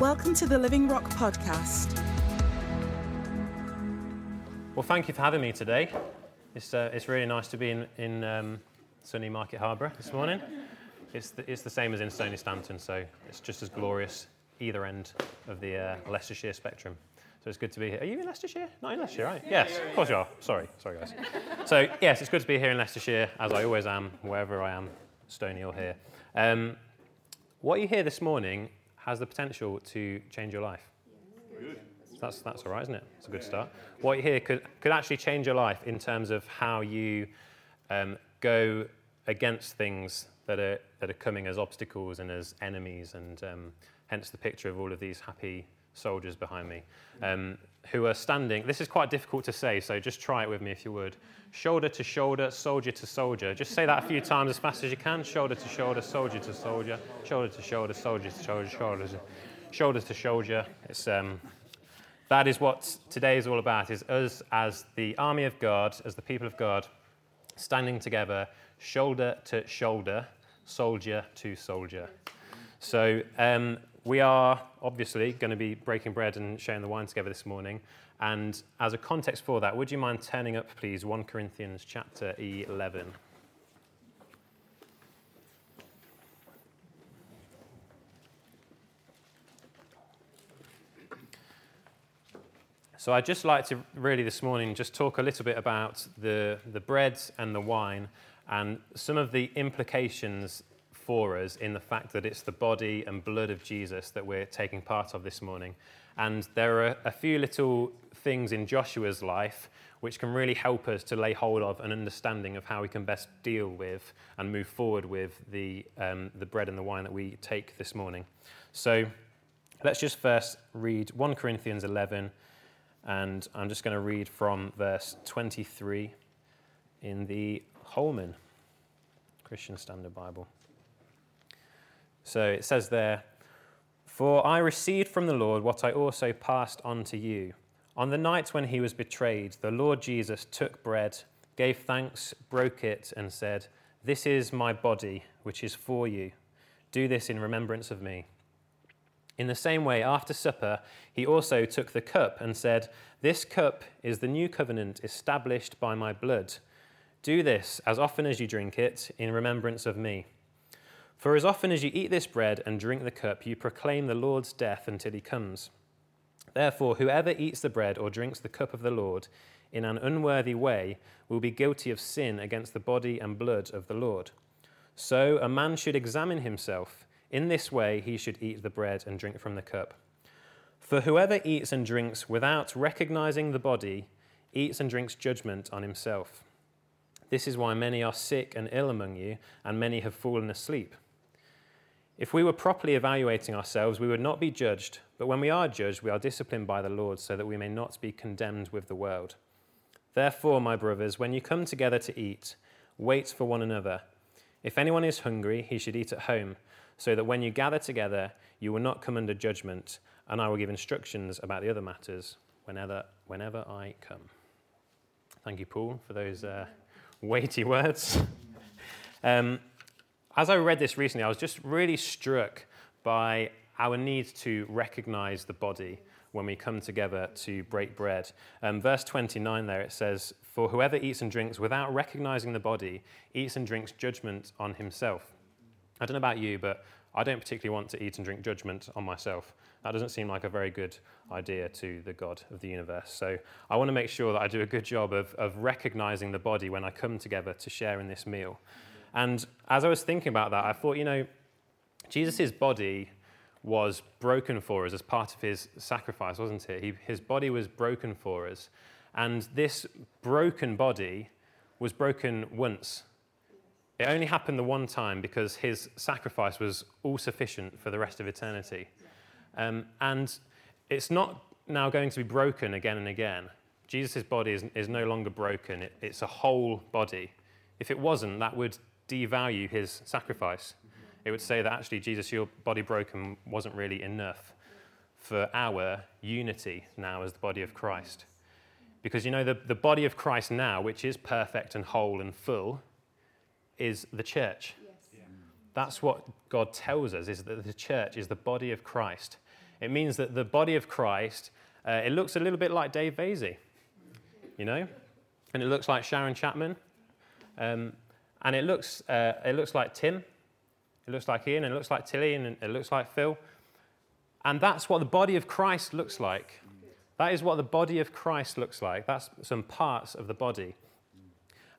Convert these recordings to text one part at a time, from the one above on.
Welcome to the Living Rock podcast. Well, thank you for having me today. It's, uh, it's really nice to be in, in um, sunny Market Harborough this morning. It's the, it's the same as in Stoney Stanton, so it's just as glorious either end of the uh, Leicestershire spectrum. So it's good to be here. Are you in Leicestershire? Not in Leicestershire, right? Yes, of course you are. Sorry, sorry guys. So yes, it's good to be here in Leicestershire, as I always am, wherever I am, Stoney or here. Um, what you hear this morning has the potential to change your life. That's, that's all right, isn't it? It's a good start. What you hear could, could actually change your life in terms of how you um, go against things that are, that are coming as obstacles and as enemies, and um, hence the picture of all of these happy soldiers behind me um, who are standing. This is quite difficult to say, so just try it with me if you would. Shoulder to shoulder, soldier to soldier. Just say that a few times as fast as you can. Shoulder to shoulder, soldier to soldier, shoulder to shoulder, soldier to shoulder, shoulder to shoulder to shoulder. It's um, that is what today is all about. Is us as the army of God, as the people of God, standing together, shoulder to shoulder, soldier to soldier. So um, we are obviously going to be breaking bread and sharing the wine together this morning. And as a context for that, would you mind turning up, please, 1 Corinthians chapter 11? So I'd just like to really this morning just talk a little bit about the, the bread and the wine and some of the implications for us in the fact that it's the body and blood of Jesus that we're taking part of this morning. And there are a few little things in Joshua's life which can really help us to lay hold of an understanding of how we can best deal with and move forward with the, um, the bread and the wine that we take this morning. So let's just first read 1 Corinthians 11, and I'm just going to read from verse 23 in the Holman Christian Standard Bible. So it says there, For I received from the Lord what I also passed on to you. On the night when he was betrayed, the Lord Jesus took bread, gave thanks, broke it, and said, This is my body, which is for you. Do this in remembrance of me. In the same way, after supper, he also took the cup and said, This cup is the new covenant established by my blood. Do this as often as you drink it in remembrance of me. For as often as you eat this bread and drink the cup, you proclaim the Lord's death until he comes. Therefore, whoever eats the bread or drinks the cup of the Lord in an unworthy way will be guilty of sin against the body and blood of the Lord. So a man should examine himself. In this way, he should eat the bread and drink from the cup. For whoever eats and drinks without recognizing the body eats and drinks judgment on himself. This is why many are sick and ill among you, and many have fallen asleep. If we were properly evaluating ourselves, we would not be judged, but when we are judged, we are disciplined by the Lord so that we may not be condemned with the world. Therefore, my brothers, when you come together to eat, wait for one another. If anyone is hungry, he should eat at home, so that when you gather together, you will not come under judgment, and I will give instructions about the other matters whenever, whenever I come. Thank you, Paul, for those uh, weighty words. Um, as I read this recently, I was just really struck by our need to recognize the body when we come together to break bread. Um, verse 29 there, it says, For whoever eats and drinks without recognizing the body eats and drinks judgment on himself. I don't know about you, but I don't particularly want to eat and drink judgment on myself. That doesn't seem like a very good idea to the God of the universe. So I want to make sure that I do a good job of, of recognizing the body when I come together to share in this meal. And as I was thinking about that, I thought, you know, Jesus' body was broken for us as part of his sacrifice, wasn't it? He, his body was broken for us. And this broken body was broken once. It only happened the one time because his sacrifice was all sufficient for the rest of eternity. Um, and it's not now going to be broken again and again. Jesus' body is, is no longer broken, it, it's a whole body. If it wasn't, that would devalue his sacrifice. It would say that actually, Jesus, your body broken wasn't really enough for our unity now as the body of Christ. Because you know, the, the body of Christ now, which is perfect and whole and full, is the church. Yes. That's what God tells us, is that the church is the body of Christ. It means that the body of Christ, uh, it looks a little bit like Dave Vasey, you know? And it looks like Sharon Chapman. Um, and it looks, uh, it looks like Tim. It looks like Ian, it looks like Tilly, and it looks like Phil. And that's what the body of Christ looks like. That is what the body of Christ looks like. That's some parts of the body.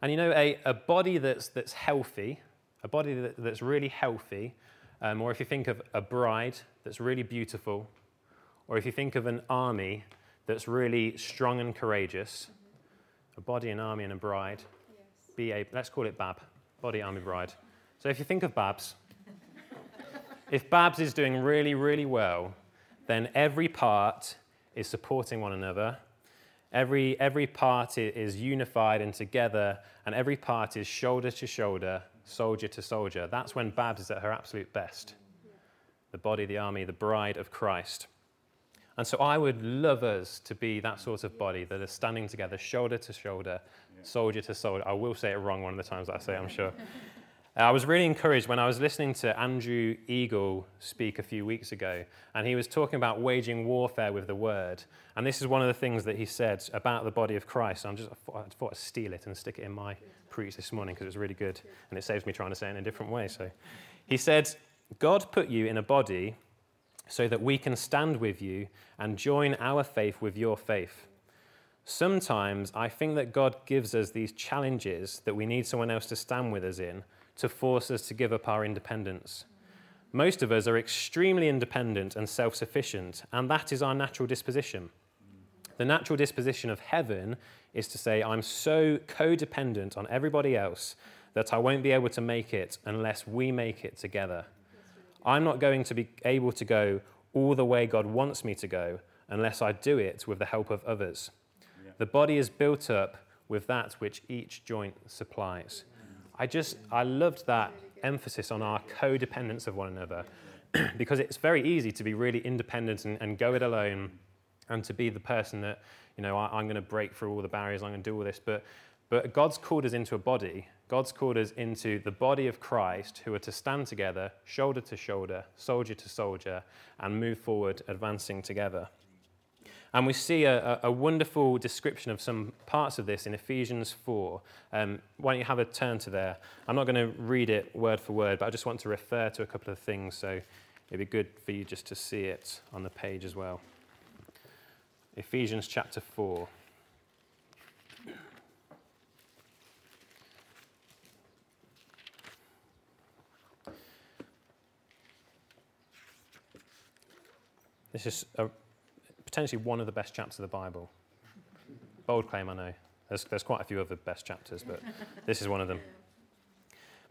And you know, a, a body that's, that's healthy, a body that, that's really healthy, um, or if you think of a bride that's really beautiful, or if you think of an army that's really strong and courageous, a body, an army, and a bride, yes. be a, let's call it BAB, body, army, bride. So if you think of Babs, if Babs is doing really, really well, then every part is supporting one another. Every, every part is unified and together, and every part is shoulder to shoulder, soldier to soldier. That's when Babs is at her absolute best. The body, the army, the bride of Christ. And so I would love us to be that sort of body that is standing together, shoulder to shoulder, soldier to soldier. I will say it wrong one of the times I say it, I'm sure. Uh, I was really encouraged when I was listening to Andrew Eagle speak a few weeks ago, and he was talking about waging warfare with the word. And this is one of the things that he said about the body of Christ. I'm just, I thought, I thought I'd steal it and stick it in my preach this morning because it was really good, and it saves me trying to say it in a different way. So he said, God put you in a body so that we can stand with you and join our faith with your faith. Sometimes I think that God gives us these challenges that we need someone else to stand with us in to force us to give up our independence. Most of us are extremely independent and self sufficient, and that is our natural disposition. The natural disposition of heaven is to say, I'm so codependent on everybody else that I won't be able to make it unless we make it together. I'm not going to be able to go all the way God wants me to go unless I do it with the help of others. The body is built up with that which each joint supplies. I just, I loved that emphasis on our codependence of one another because it's very easy to be really independent and, and, go it alone and to be the person that, you know, I, am going to break through all the barriers, I'm going to do all this. But, but God's called us into a body. God's called us into the body of Christ who are to stand together, shoulder to shoulder, soldier to soldier, and move forward, advancing together. And we see a, a, wonderful description of some parts of this in Ephesians 4. Um, why don't you have a turn to there? I'm not going to read it word for word, but I just want to refer to a couple of things, so it'd be good for you just to see it on the page as well. Ephesians chapter 4. This is a potentially one of the best chapters of the Bible. Bold claim, I know. There's, there's quite a few other best chapters, but this is one of them.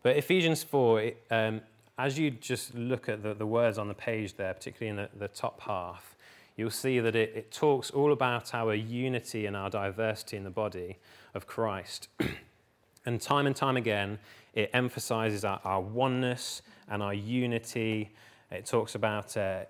But Ephesians 4, it, um, as you just look at the, the words on the page there, particularly in the, the top half, you'll see that it, it talks all about our unity and our diversity in the body of Christ. and time and time again, it emphasizes our, our oneness and our unity. It talks about uh,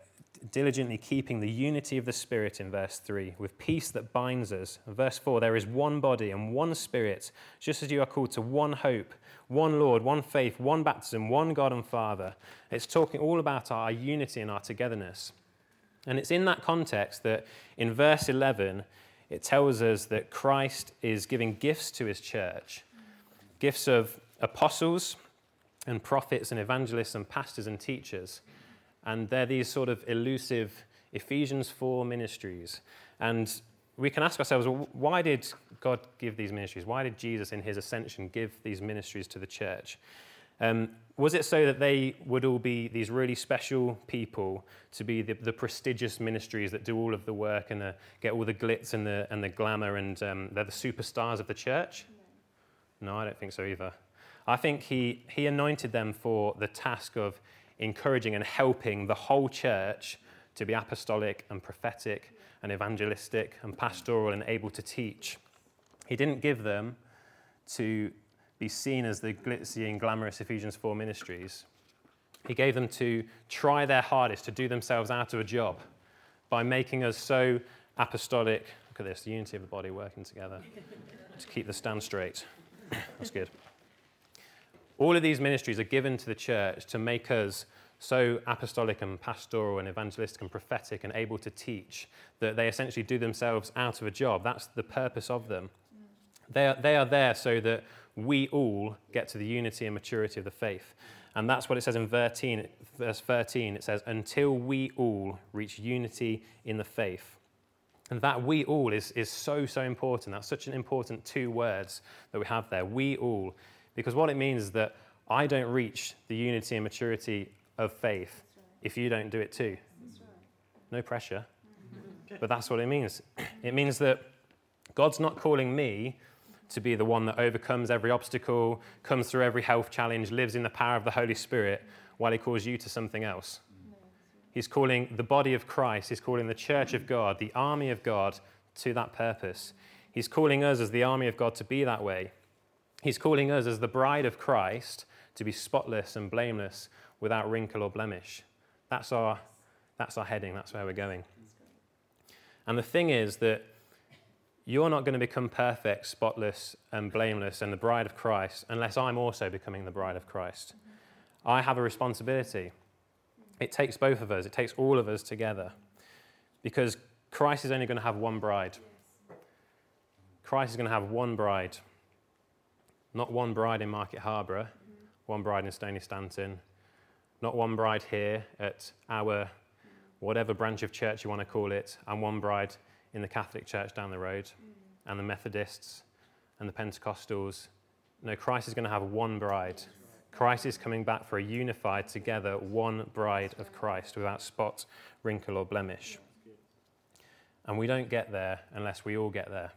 diligently keeping the unity of the Spirit in verse 3, with peace that binds us. Verse 4, there is one body and one Spirit, just as you are called to one hope, one Lord, one faith, one baptism, one God and Father. It's talking all about our unity and our togetherness. And it's in that context that in verse 11, it tells us that Christ is giving gifts to his church gifts of apostles and prophets and evangelists and pastors and teachers. And they're these sort of elusive Ephesians 4 ministries. And we can ask ourselves, well, why did God give these ministries? Why did Jesus, in his ascension, give these ministries to the church? Um, was it so that they would all be these really special people to be the, the prestigious ministries that do all of the work and uh, get all the glitz and the, and the glamour and um, they're the superstars of the church? No. no, I don't think so either. I think he, he anointed them for the task of encouraging and helping the whole church to be apostolic and prophetic and evangelistic and pastoral and able to teach. He didn't give them to be seen as the glitzy and glamorous Ephesians 4 ministries. He gave them to try their hardest to do themselves out of a job by making us so apostolic. Look at this, the unity of the body working together to keep the stand straight. That's good. All of these ministries are given to the church to make us so apostolic and pastoral and evangelistic and prophetic and able to teach that they essentially do themselves out of a job. That's the purpose of them. They are, they are there so that we all get to the unity and maturity of the faith. And that's what it says in 13, verse 13. It says, until we all reach unity in the faith. And that we all is, is so, so important. That's such an important two words that we have there. We all. Because what it means is that I don't reach the unity and maturity of faith if you don't do it too. No pressure. Mm-hmm. But that's what it means. It means that God's not calling me to be the one that overcomes every obstacle, comes through every health challenge, lives in the power of the Holy Spirit, while He calls you to something else. He's calling the body of Christ, He's calling the church of God, the army of God, to that purpose. He's calling us as the army of God to be that way. He's calling us as the bride of Christ to be spotless and blameless without wrinkle or blemish. That's our, that's our heading, that's where we're going. And the thing is that you're not going to become perfect, spotless, and blameless and the bride of Christ unless I'm also becoming the bride of Christ. I have a responsibility. It takes both of us, it takes all of us together. Because Christ is only going to have one bride. Christ is going to have one bride. Not one bride in Market Harborough, one bride in Stoney Stanton, not one bride here at our whatever branch of church you want to call it, and one bride in the Catholic Church down the road, and the Methodists and the Pentecostals. No, Christ is going to have one bride. Christ is coming back for a unified, together, one bride of Christ without spot, wrinkle, or blemish. And we don't get there unless we all get there.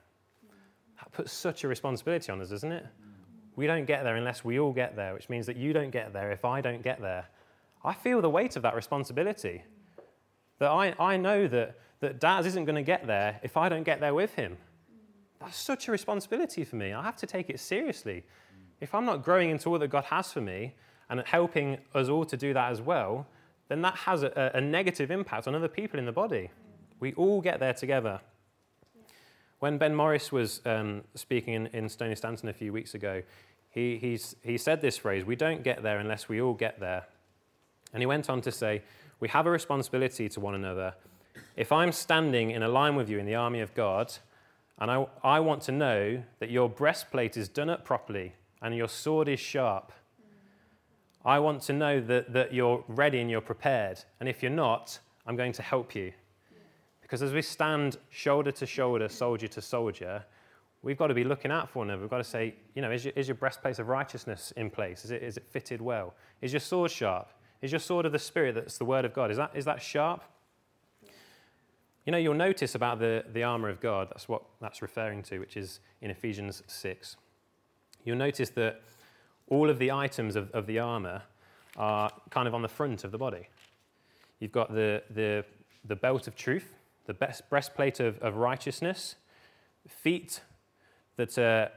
That puts such a responsibility on us, doesn't it? We don't get there unless we all get there, which means that you don't get there if I don't get there. I feel the weight of that responsibility. That I, I know that, that Daz isn't going to get there if I don't get there with him. That's such a responsibility for me. I have to take it seriously. If I'm not growing into all that God has for me and helping us all to do that as well, then that has a, a negative impact on other people in the body. We all get there together. When Ben Morris was um, speaking in, in Stoney Stanton a few weeks ago, he, he said this phrase We don't get there unless we all get there. And he went on to say, We have a responsibility to one another. If I'm standing in a line with you in the army of God, and I, I want to know that your breastplate is done up properly and your sword is sharp, I want to know that, that you're ready and you're prepared. And if you're not, I'm going to help you. Because as we stand shoulder to shoulder, soldier to soldier, we've got to be looking out for one another. We've got to say, you know, is your, is your breastplate of righteousness in place? Is it, is it fitted well? Is your sword sharp? Is your sword of the Spirit, that's the word of God, is that, is that sharp? You know, you'll notice about the, the armour of God, that's what that's referring to, which is in Ephesians 6. You'll notice that all of the items of, of the armour are kind of on the front of the body. You've got the, the, the belt of truth, the best breastplate of, of righteousness, feet that are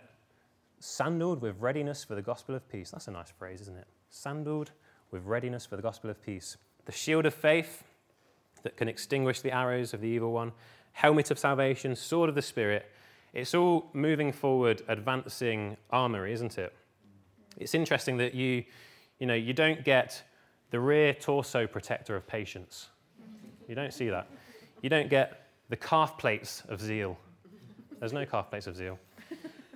sandaled with readiness for the gospel of peace. That's a nice phrase, isn't it? Sandaled with readiness for the gospel of peace. The shield of faith that can extinguish the arrows of the evil one, helmet of salvation, sword of the Spirit. It's all moving forward, advancing armory, isn't it? It's interesting that you, you know, you don't get the rear torso protector of patience. You don't see that. You don't get the calf plates of zeal. There's no calf plates of zeal.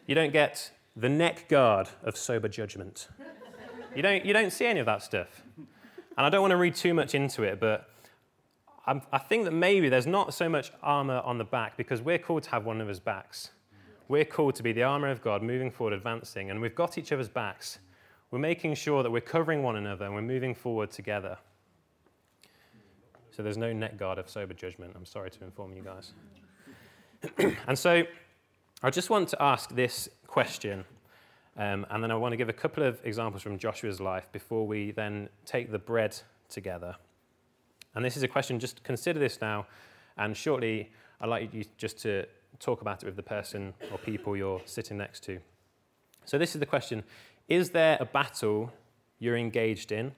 You don't get the neck guard of sober judgment. You don't, you don't see any of that stuff. And I don't want to read too much into it, but I'm, i think that maybe there's not so much armor on the back because we're called to have one of his backs. We're called to be the armor of God, moving forward, advancing, and we've got each other's backs. We're making sure that we're covering one another and we're moving forward together. So there's no net guard of sober judgment. I'm sorry to inform you guys. and so I just want to ask this question um, and then I want to give a couple of examples from Joshua's life before we then take the bread together. And this is a question, just consider this now, and shortly I'd like you just to talk about it with the person or people you're sitting next to. So, this is the question Is there a battle you're engaged in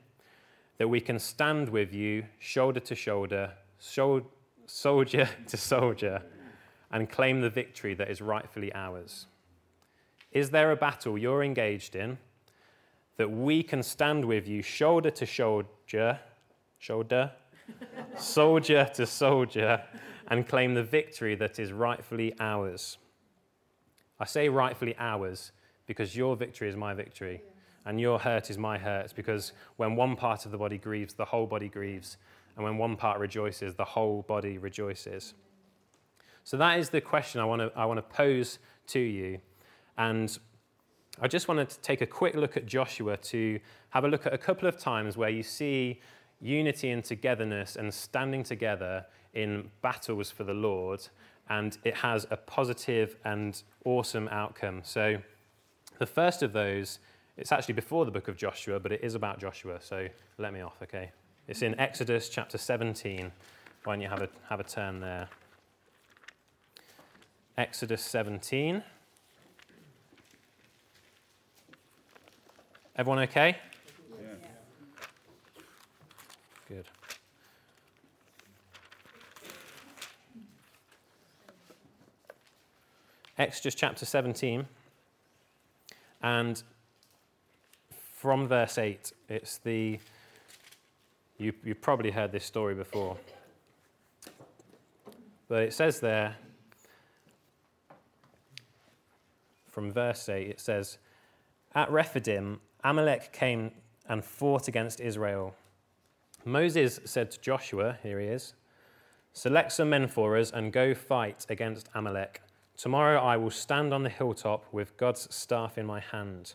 that we can stand with you, shoulder to shoulder, soldier to soldier, and claim the victory that is rightfully ours? Is there a battle you're engaged in that we can stand with you shoulder to shoulder, shoulder, soldier to soldier, and claim the victory that is rightfully ours. I say rightfully ours because your victory is my victory, and your hurt is my hurt, because when one part of the body grieves, the whole body grieves, and when one part rejoices, the whole body rejoices. So that is the question I want to, I want to pose to you. And I just wanted to take a quick look at Joshua to have a look at a couple of times where you see unity and togetherness and standing together in battles for the Lord, and it has a positive and awesome outcome. So, the first of those, it's actually before the book of Joshua, but it is about Joshua, so let me off, okay? It's in Exodus chapter 17. Why don't you have a, have a turn there? Exodus 17. Everyone okay? Yeah. Good. Exodus chapter 17. And from verse 8, it's the. You, you've probably heard this story before. But it says there, from verse 8, it says, At Rephidim, Amalek came and fought against Israel. Moses said to Joshua, here he is, Select some men for us and go fight against Amalek. Tomorrow I will stand on the hilltop with God's staff in my hand.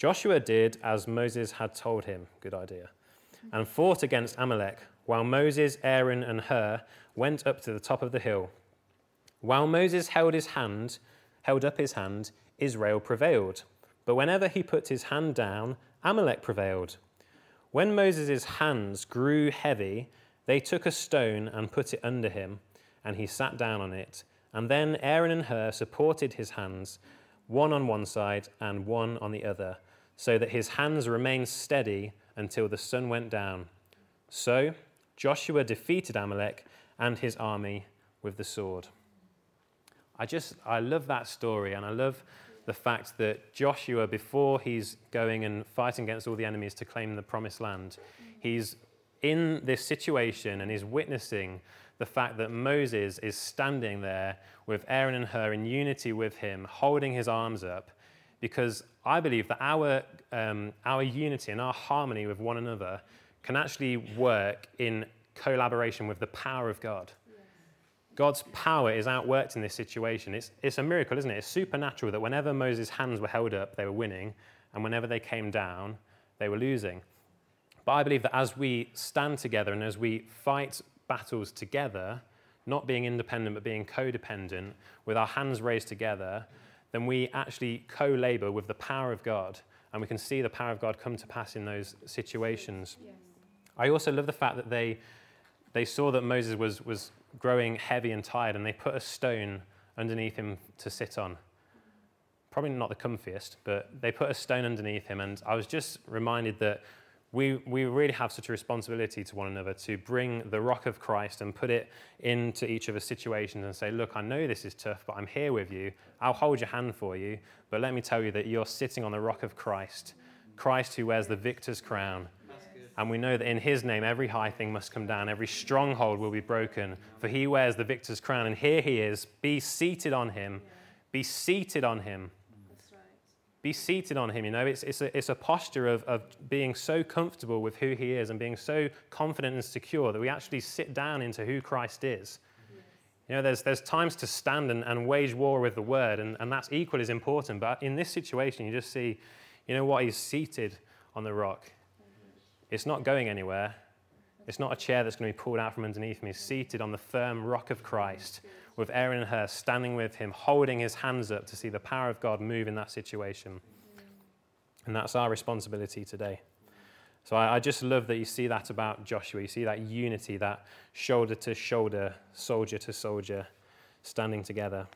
Joshua did as Moses had told him, good idea, and fought against Amalek, while Moses, Aaron, and Hur went up to the top of the hill. While Moses held his hand, held up his hand, Israel prevailed. But whenever he put his hand down, Amalek prevailed. When Moses' hands grew heavy, they took a stone and put it under him, and he sat down on it. And then Aaron and Hur supported his hands, one on one side and one on the other, so that his hands remained steady until the sun went down. So Joshua defeated Amalek and his army with the sword. I just, I love that story, and I love the fact that Joshua, before he's going and fighting against all the enemies to claim the promised land, he's in this situation and he's witnessing the fact that Moses is standing there with Aaron and Hur in unity with him, holding his arms up, because I believe that our, um, our unity and our harmony with one another can actually work in collaboration with the power of God. God's power is outworked in this situation. It's, it's a miracle, isn't it? It's supernatural that whenever Moses' hands were held up, they were winning, and whenever they came down, they were losing. But I believe that as we stand together and as we fight battles together, not being independent but being codependent, with our hands raised together, then we actually co labor with the power of God and we can see the power of God come to pass in those situations. Yes. I also love the fact that they, they saw that Moses was, was growing heavy and tired and they put a stone underneath him to sit on. Probably not the comfiest, but they put a stone underneath him. And I was just reminded that we, we really have such a responsibility to one another to bring the rock of Christ and put it into each of us situations and say, Look, I know this is tough, but I'm here with you. I'll hold your hand for you. But let me tell you that you're sitting on the rock of Christ, Christ who wears the victor's crown. And we know that in his name, every high thing must come down, every stronghold will be broken, for he wears the victor's crown. And here he is. Be seated on him. Be seated on him be seated on him. You know, it's, it's, a, it's a posture of, of being so comfortable with who he is and being so confident and secure that we actually sit down into who Christ is. You know, there's, there's times to stand and, and wage war with the word, and, and that's equally as important. But in this situation, you just see, you know what, he's seated on the rock. It's not going anywhere. It's not a chair that's going to be pulled out from underneath me. He's seated on the firm rock of Christ with Aaron and Hur standing with him, holding his hands up to see the power of God move in that situation. And that's our responsibility today. So I, I, just love that you see that about Joshua. You see that unity, that shoulder to shoulder, soldier to soldier, standing together.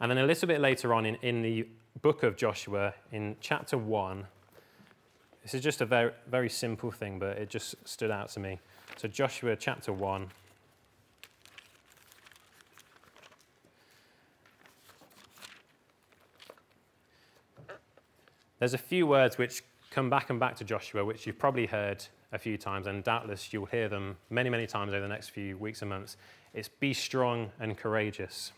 And then a little bit later on in, in the book of Joshua, in chapter 1, this is just a very, very simple thing, but it just stood out to me. So, Joshua chapter 1. There's a few words which come back and back to Joshua, which you've probably heard a few times, and doubtless you'll hear them many, many times over the next few weeks and months. It's be strong and courageous.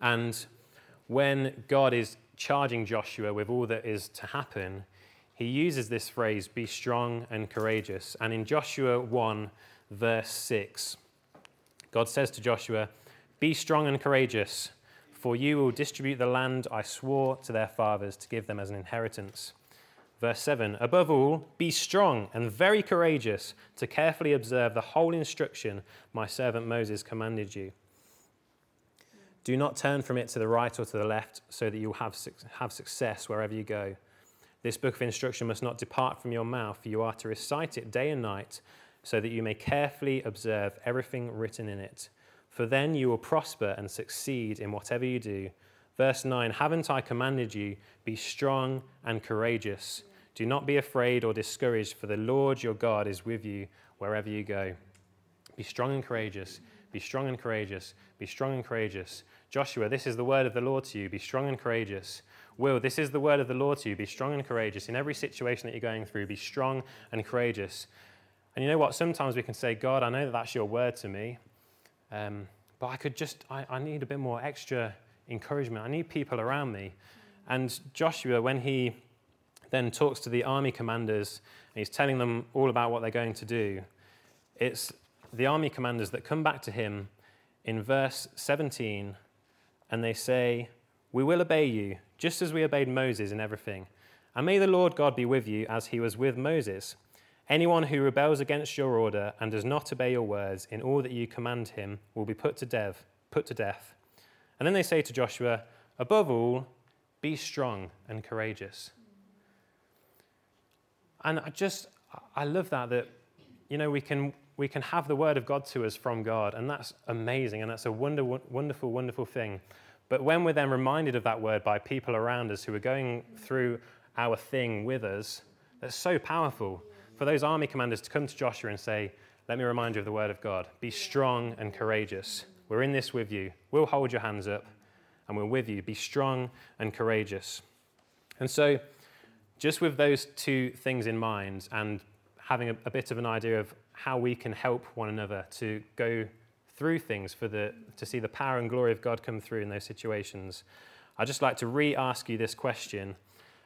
And when God is charging Joshua with all that is to happen, he uses this phrase, be strong and courageous. And in Joshua 1, verse 6, God says to Joshua, Be strong and courageous, for you will distribute the land I swore to their fathers to give them as an inheritance. Verse 7 Above all, be strong and very courageous to carefully observe the whole instruction my servant Moses commanded you. Do not turn from it to the right or to the left, so that you'll have, have success wherever you go. This book of instruction must not depart from your mouth, you are to recite it day and night, so that you may carefully observe everything written in it. For then you will prosper and succeed in whatever you do. Verse 9 Haven't I commanded you, be strong and courageous? Do not be afraid or discouraged, for the Lord your God is with you wherever you go. Be strong and courageous. Be strong and courageous. Be strong and courageous. Joshua, this is the word of the Lord to you. Be strong and courageous. Will, this is the word of the Lord to you. Be strong and courageous. In every situation that you're going through, be strong and courageous. And you know what? Sometimes we can say, God, I know that that's your word to me, um, but I could just, I, I need a bit more extra encouragement. I need people around me. And Joshua, when he then talks to the army commanders and he's telling them all about what they're going to do, it's the army commanders that come back to him in verse 17 and they say, We will obey you just as we obeyed Moses in everything. And may the Lord God be with you as he was with Moses. Anyone who rebels against your order and does not obey your words in all that you command him will be put to death, put to death. And then they say to Joshua, above all, be strong and courageous. And I just I love that that you know we can we can have the word of God to us from God and that's amazing and that's a wonder, wonderful wonderful thing. But when we're then reminded of that word by people around us who are going through our thing with us, that's so powerful. For those army commanders to come to Joshua and say, Let me remind you of the word of God. Be strong and courageous. We're in this with you. We'll hold your hands up and we're with you. Be strong and courageous. And so, just with those two things in mind and having a, a bit of an idea of how we can help one another to go through things for the, to see the power and glory of God come through in those situations, I'd just like to re ask you this question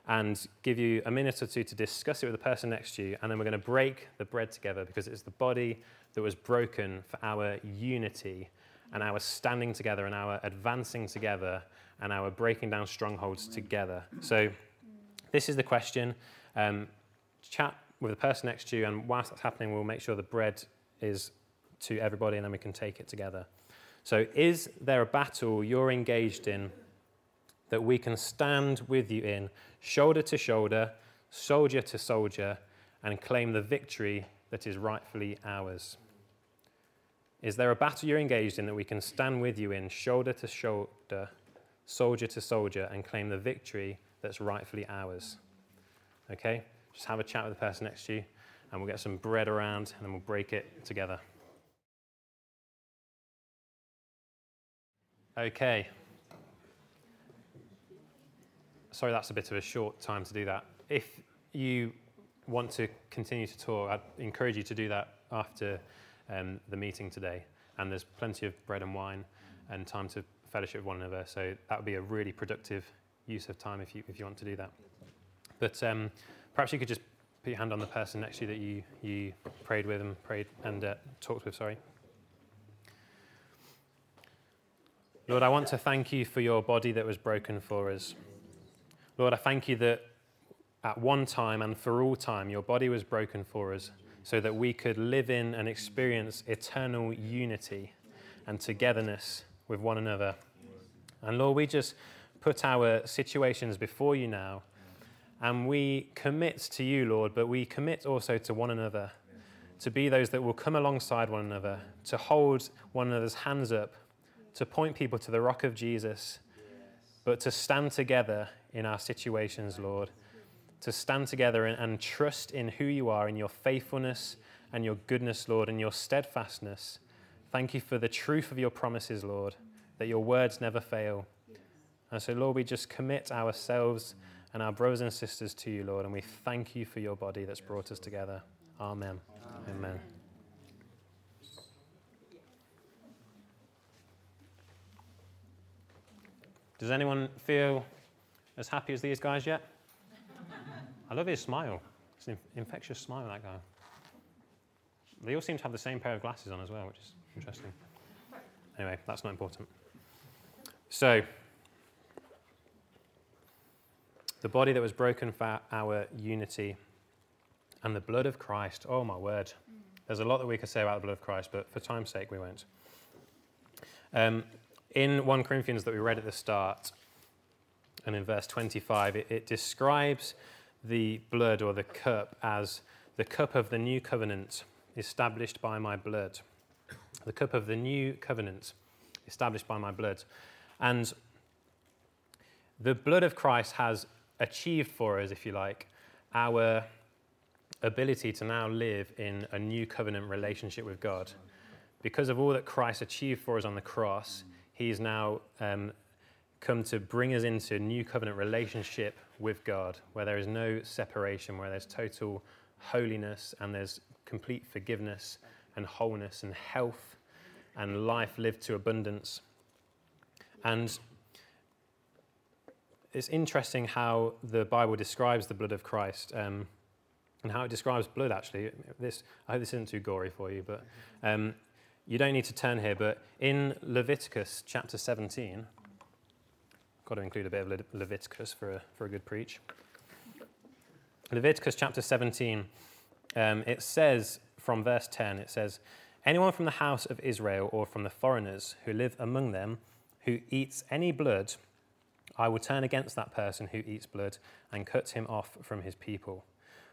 and give you a minute or two to discuss it with the person next to you. And then we're going to break the bread together because it's the body that was broken for our unity and our standing together and our advancing together and our breaking down strongholds together. So, this is the question. Um, chat with the person next to you, and whilst that's happening, we'll make sure the bread is to everybody and then we can take it together. So, is there a battle you're engaged in that we can stand with you in, shoulder to shoulder, soldier to soldier, and claim the victory that is rightfully ours? Is there a battle you're engaged in that we can stand with you in, shoulder to shoulder, soldier to soldier, and claim the victory that's rightfully ours? Okay? Just have a chat with the person next to you, and we'll get some bread around, and then we'll break it together. Okay. Sorry, that's a bit of a short time to do that. If you want to continue to talk, I'd encourage you to do that after um, the meeting today. And there's plenty of bread and wine and time to fellowship with one another. So that would be a really productive use of time if you, if you want to do that. But um, perhaps you could just put your hand on the person next to you that you, you prayed with and prayed and uh, talked with, sorry. Lord, I want to thank you for your body that was broken for us. Lord, I thank you that at one time and for all time, your body was broken for us so that we could live in and experience eternal unity and togetherness with one another. And Lord, we just put our situations before you now and we commit to you, Lord, but we commit also to one another to be those that will come alongside one another, to hold one another's hands up to point people to the rock of Jesus, but to stand together in our situations, Lord. To stand together and, and trust in who you are, in your faithfulness and your goodness, Lord, and your steadfastness. Thank you for the truth of your promises, Lord, that your words never fail. And so, Lord, we just commit ourselves and our brothers and sisters to you, Lord, and we thank you for your body that's brought us together. Amen. Amen. Amen. Does anyone feel as happy as these guys yet? I love his smile. It's an infectious smile, that guy. They all seem to have the same pair of glasses on as well, which is interesting. Anyway, that's not important. So, the body that was broken for our unity and the blood of Christ. Oh, my word. There's a lot that we could say about the blood of Christ, but for time's sake, we won't. Um, in 1 Corinthians that we read at the start, and in verse 25, it, it describes the blood or the cup as the cup of the new covenant established by my blood. The cup of the new covenant established by my blood. And the blood of Christ has achieved for us, if you like, our ability to now live in a new covenant relationship with God. Because of all that Christ achieved for us on the cross, He's now um, come to bring us into a new covenant relationship with God, where there is no separation, where there's total holiness and there's complete forgiveness and wholeness and health and life lived to abundance. And it's interesting how the Bible describes the blood of Christ um, and how it describes blood, actually. This, I hope this isn't too gory for you, but um, you don't need to turn here. But in Leviticus chapter 17, got to include a bit of Le- Leviticus for a, for a good preach. Leviticus chapter 17, um, it says from verse 10, it says, Anyone from the house of Israel or from the foreigners who live among them who eats any blood, I will turn against that person who eats blood and cut him off from his people.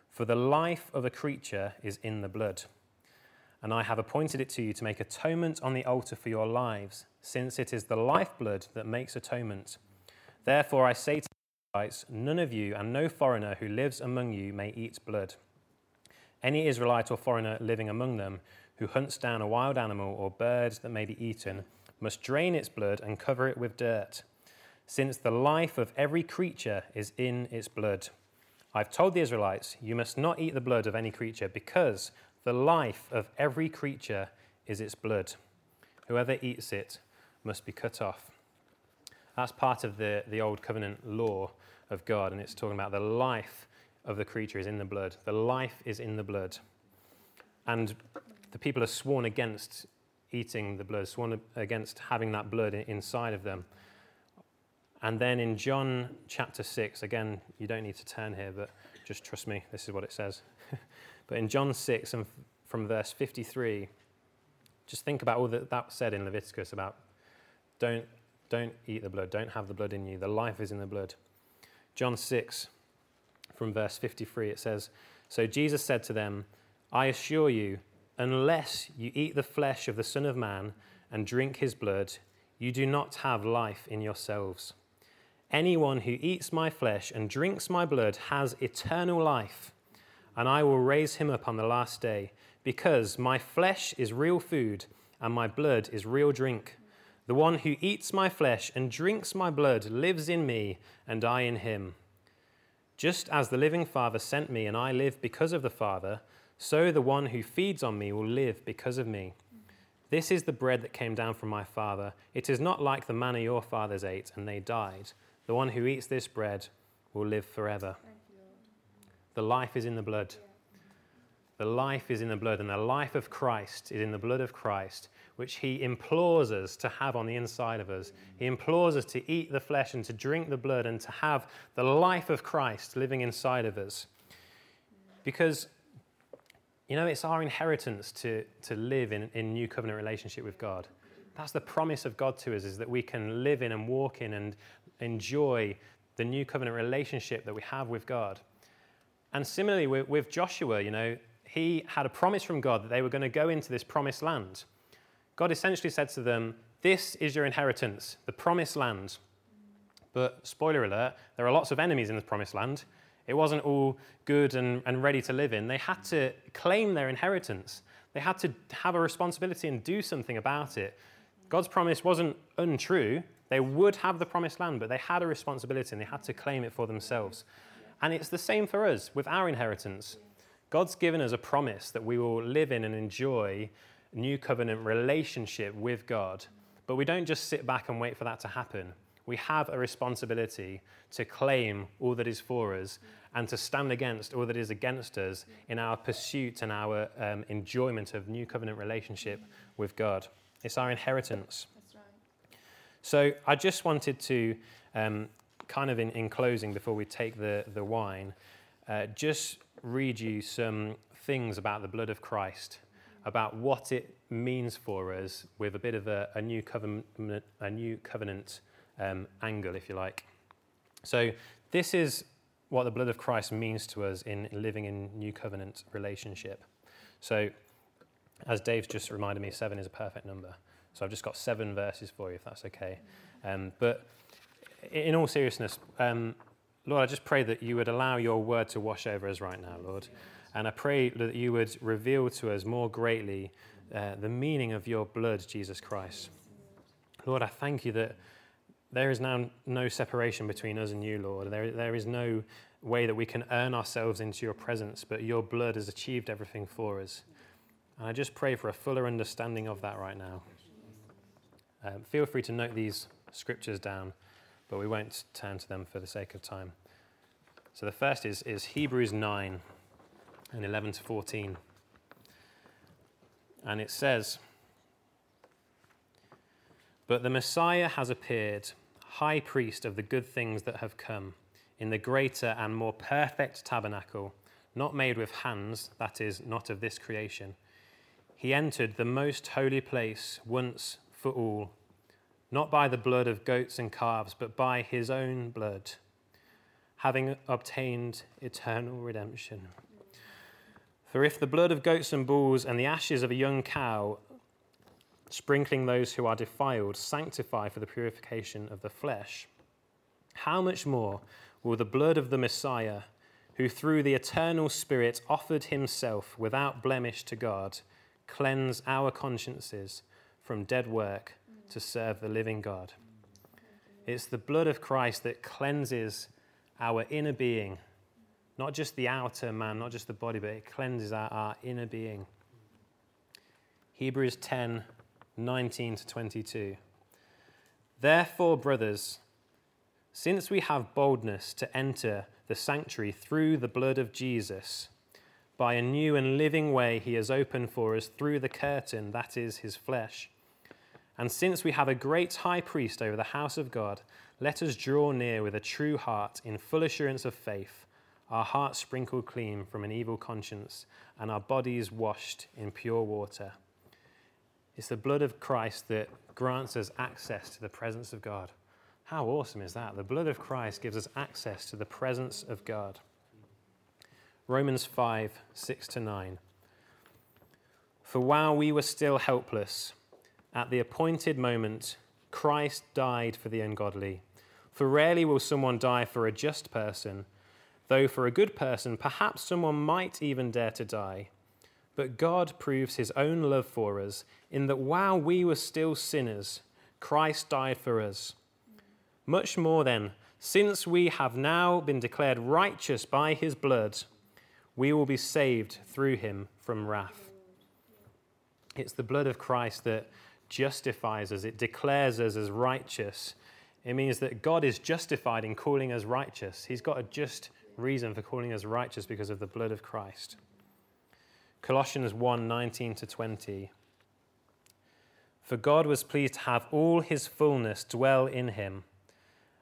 For the life of a creature is in the blood. And I have appointed it to you to make atonement on the altar for your lives, since it is the lifeblood that makes atonement. Therefore, I say to the Israelites, none of you and no foreigner who lives among you may eat blood. Any Israelite or foreigner living among them who hunts down a wild animal or bird that may be eaten must drain its blood and cover it with dirt, since the life of every creature is in its blood. I've told the Israelites, You must not eat the blood of any creature, because the life of every creature is its blood. Whoever eats it must be cut off. That's part of the, the old covenant law of God, and it's talking about the life of the creature is in the blood. The life is in the blood. And the people are sworn against eating the blood, sworn against having that blood inside of them. And then in John chapter 6, again, you don't need to turn here, but just trust me, this is what it says. but in John 6, and from verse 53, just think about all that that said in Leviticus about don't don't eat the blood. Don't have the blood in you. The life is in the blood. John 6, from verse 53, it says So Jesus said to them, I assure you, unless you eat the flesh of the Son of Man and drink his blood, you do not have life in yourselves. Anyone who eats my flesh and drinks my blood has eternal life, and I will raise him up on the last day, because my flesh is real food and my blood is real drink. The one who eats my flesh and drinks my blood lives in me, and I in him. Just as the living Father sent me, and I live because of the Father, so the one who feeds on me will live because of me. This is the bread that came down from my Father. It is not like the manna your fathers ate, and they died. The one who eats this bread will live forever. The life is in the blood. The life is in the blood, and the life of Christ is in the blood of Christ which he implores us to have on the inside of us. He implores us to eat the flesh and to drink the blood and to have the life of Christ living inside of us. Because, you know, it's our inheritance to, to live in, in new covenant relationship with God. That's the promise of God to us, is that we can live in and walk in and enjoy the new covenant relationship that we have with God. And similarly with, with Joshua, you know, he had a promise from God that they were going to go into this promised land. God essentially said to them, This is your inheritance, the promised land. But spoiler alert, there are lots of enemies in the promised land. It wasn't all good and, and ready to live in. They had to claim their inheritance, they had to have a responsibility and do something about it. God's promise wasn't untrue. They would have the promised land, but they had a responsibility and they had to claim it for themselves. And it's the same for us with our inheritance. God's given us a promise that we will live in and enjoy new covenant relationship with God. But we don't just sit back and wait for that to happen. We have a responsibility to claim all that is for us and to stand against all that is against us in our pursuit and our um, enjoyment of new covenant relationship with God. It's our inheritance. Right. So I just wanted to, um, kind of in, in closing, before we take the, the wine, uh, just read you some things about the blood of Christ, about what it means for us with a bit of a, a new covenant, a new covenant um, angle, if you like. So this is what the blood of Christ means to us in living in new covenant relationship. So, as Dave's just reminded me, seven is a perfect number. So I've just got seven verses for you, if that's okay. Um, but in all seriousness, um, Lord, I just pray that you would allow your word to wash over us right now, Lord. And I pray that you would reveal to us more greatly uh, the meaning of your blood, Jesus Christ. Lord, I thank you that there is now no separation between us and you, Lord. There, there is no way that we can earn ourselves into your presence, but your blood has achieved everything for us. And I just pray for a fuller understanding of that right now. Um, feel free to note these scriptures down, but we won't turn to them for the sake of time. So the first is, is Hebrews 9 and 11 to 14. And it says, But the Messiah has appeared high priest of the good things that have come, in the greater and more perfect tabernacle, not made with hands, that is, not of this creation. He entered the most holy place once for all, not by the blood of goats and calves, but by his own blood, having obtained eternal redemption. For if the blood of goats and bulls and the ashes of a young cow sprinkling those who are defiled, sanctify for the purification of the flesh. How much more will the blood of the Messiah, who through the eternal Spirit offered himself without blemish to God, cleanse our consciences from dead work to serve the living God? It's the blood of Christ that cleanses our inner being, not just the outer man, not just the body, but it cleanses our, our inner being. Hebrews 10 19 to 22. Therefore, brothers, since we have boldness to enter the sanctuary through the blood of Jesus, by a new and living way he has opened for us through the curtain, that is his flesh. And since we have a great high priest over the house of God, let us draw near with a true heart in full assurance of faith, our hearts sprinkled clean from an evil conscience, and our bodies washed in pure water. It's the blood of Christ that grants us access to the presence of God. How awesome is that? The blood of Christ gives us access to the presence of God. Romans 5 6 to 9. For while we were still helpless, at the appointed moment, Christ died for the ungodly. For rarely will someone die for a just person, though for a good person, perhaps someone might even dare to die. But God proves his own love for us in that while we were still sinners, Christ died for us. Much more then, since we have now been declared righteous by his blood, we will be saved through him from wrath. It's the blood of Christ that justifies us, it declares us as righteous. It means that God is justified in calling us righteous. He's got a just reason for calling us righteous because of the blood of Christ. Colossians 1 19 to 20. For God was pleased to have all his fullness dwell in him,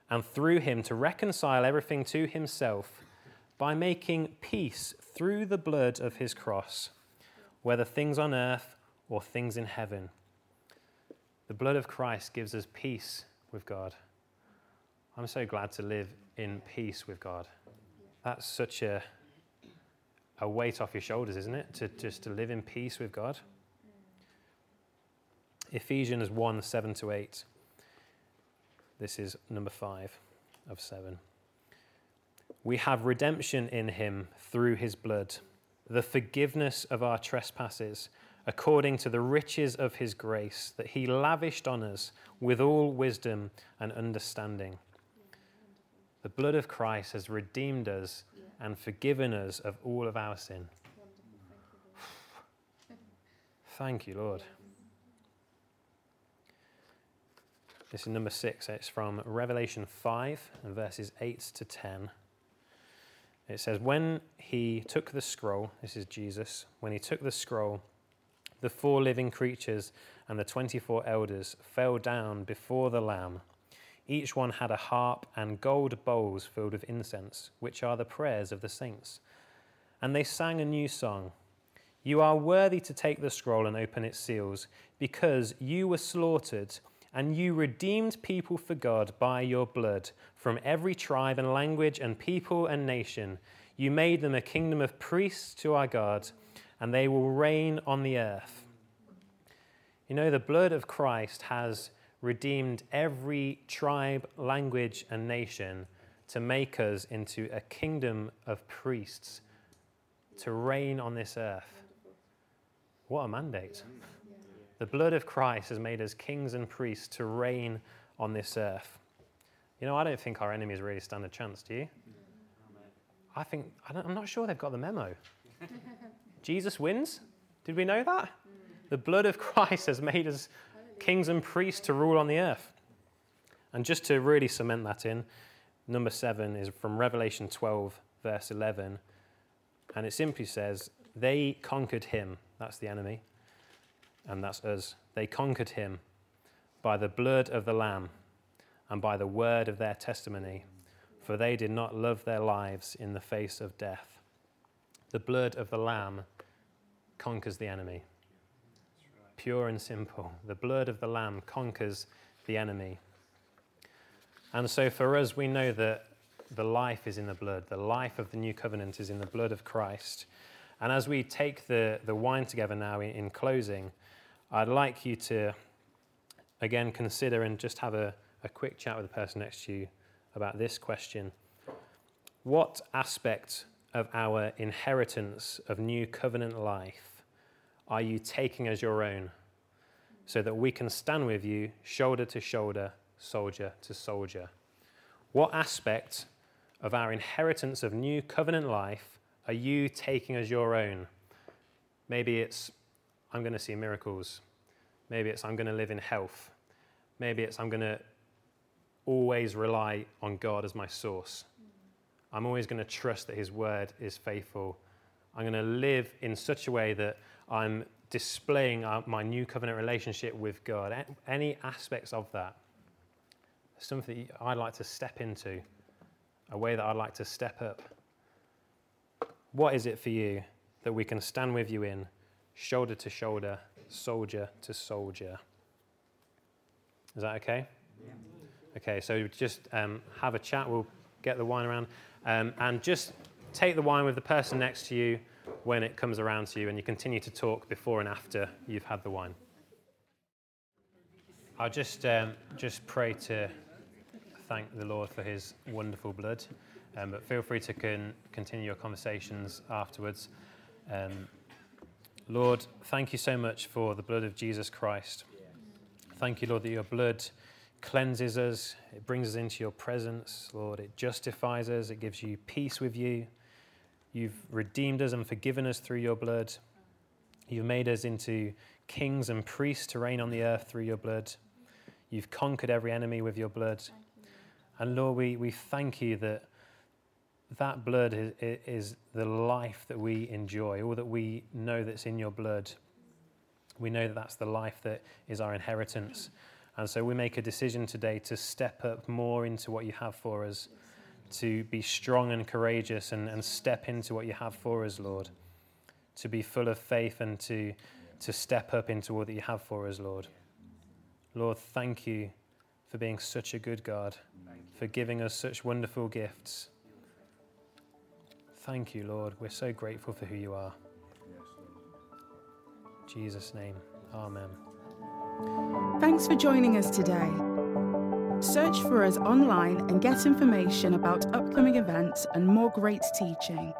and through him to reconcile everything to himself by making peace through the blood of his cross, whether things on earth or things in heaven. The blood of Christ gives us peace with God. I'm so glad to live in peace with God. That's such a a weight off your shoulders, isn't it? To just to live in peace with God. Ephesians 1 7 to 8. This is number five of seven. We have redemption in him through his blood, the forgiveness of our trespasses, according to the riches of his grace that he lavished on us with all wisdom and understanding. The blood of Christ has redeemed us and forgiven us of all of our sin. Thank you, Lord. This is number six. It's from Revelation 5 and verses 8 to 10. It says, When he took the scroll, this is Jesus, when he took the scroll, the four living creatures and the 24 elders fell down before the Lamb. Each one had a harp and gold bowls filled with incense, which are the prayers of the saints. And they sang a new song You are worthy to take the scroll and open its seals, because you were slaughtered, and you redeemed people for God by your blood from every tribe and language and people and nation. You made them a kingdom of priests to our God, and they will reign on the earth. You know, the blood of Christ has redeemed every tribe, language, and nation to make us into a kingdom of priests to reign on this earth. What a mandate. The blood of Christ has made us kings and priests to reign on this earth. You know, I don't think our enemies really stand a chance, do you? I think, I am not sure they've got the memo. Jesus wins? Did we know that? The blood of Christ has made us kings and priests to rule on the earth. And just to really cement that in, number seven is from Revelation 12, verse 11. And it simply says, They conquered him, that's the enemy, and that's us. They conquered him by the blood of the Lamb and by the word of their testimony, for they did not love their lives in the face of death. The blood of the Lamb conquers the enemy. Pure and simple. The blood of the Lamb conquers the enemy. And so for us, we know that the life is in the blood. The life of the new covenant is in the blood of Christ. And as we take the, the wine together now in, in closing, I'd like you to again consider and just have a, a quick chat with the person next to you about this question What aspect of our inheritance of new covenant life are you taking as your own so that we can stand with you shoulder to shoulder, soldier to soldier? What aspect of our inheritance of new covenant life are you taking as your own? Maybe it's, I'm going to see miracles. Maybe it's, I'm going to live in health. Maybe it's, I'm going to always rely on God as my source. I'm always going to trust that His word is faithful. I'm going to live in such a way that I'm displaying my new covenant relationship with God. Any aspects of that, something I'd like to step into, a way that I'd like to step up. What is it for you that we can stand with you in, shoulder to shoulder, soldier to soldier? Is that okay? Okay, so just um, have a chat. We'll get the wine around. Um, and just take the wine with the person next to you when it comes around to you, and you continue to talk before and after you've had the wine. I'll just, um, just pray to thank the Lord for his wonderful blood. Um, but feel free to con- continue your conversations afterwards. Um, Lord, thank you so much for the blood of Jesus Christ. Thank you, Lord, that your blood cleanses us, it brings us into your presence, Lord. It justifies us, it gives you peace with you. You've redeemed us and forgiven us through your blood. You've made us into kings and priests to reign on the earth through your blood. You've conquered every enemy with your blood. And Lord, we, we thank you that that blood is, is the life that we enjoy, all that we know that's in your blood. We know that that's the life that is our inheritance. And so we make a decision today to step up more into what you have for us, to be strong and courageous and, and step into what you have for us, Lord, to be full of faith and to, to step up into all that you have for us, Lord. Lord, thank you for being such a good God, for giving us such wonderful gifts. Thank you, Lord. We're so grateful for who you are. In Jesus' name, Amen. Thanks for joining us today. Search for us online and get information about upcoming events and more great teaching.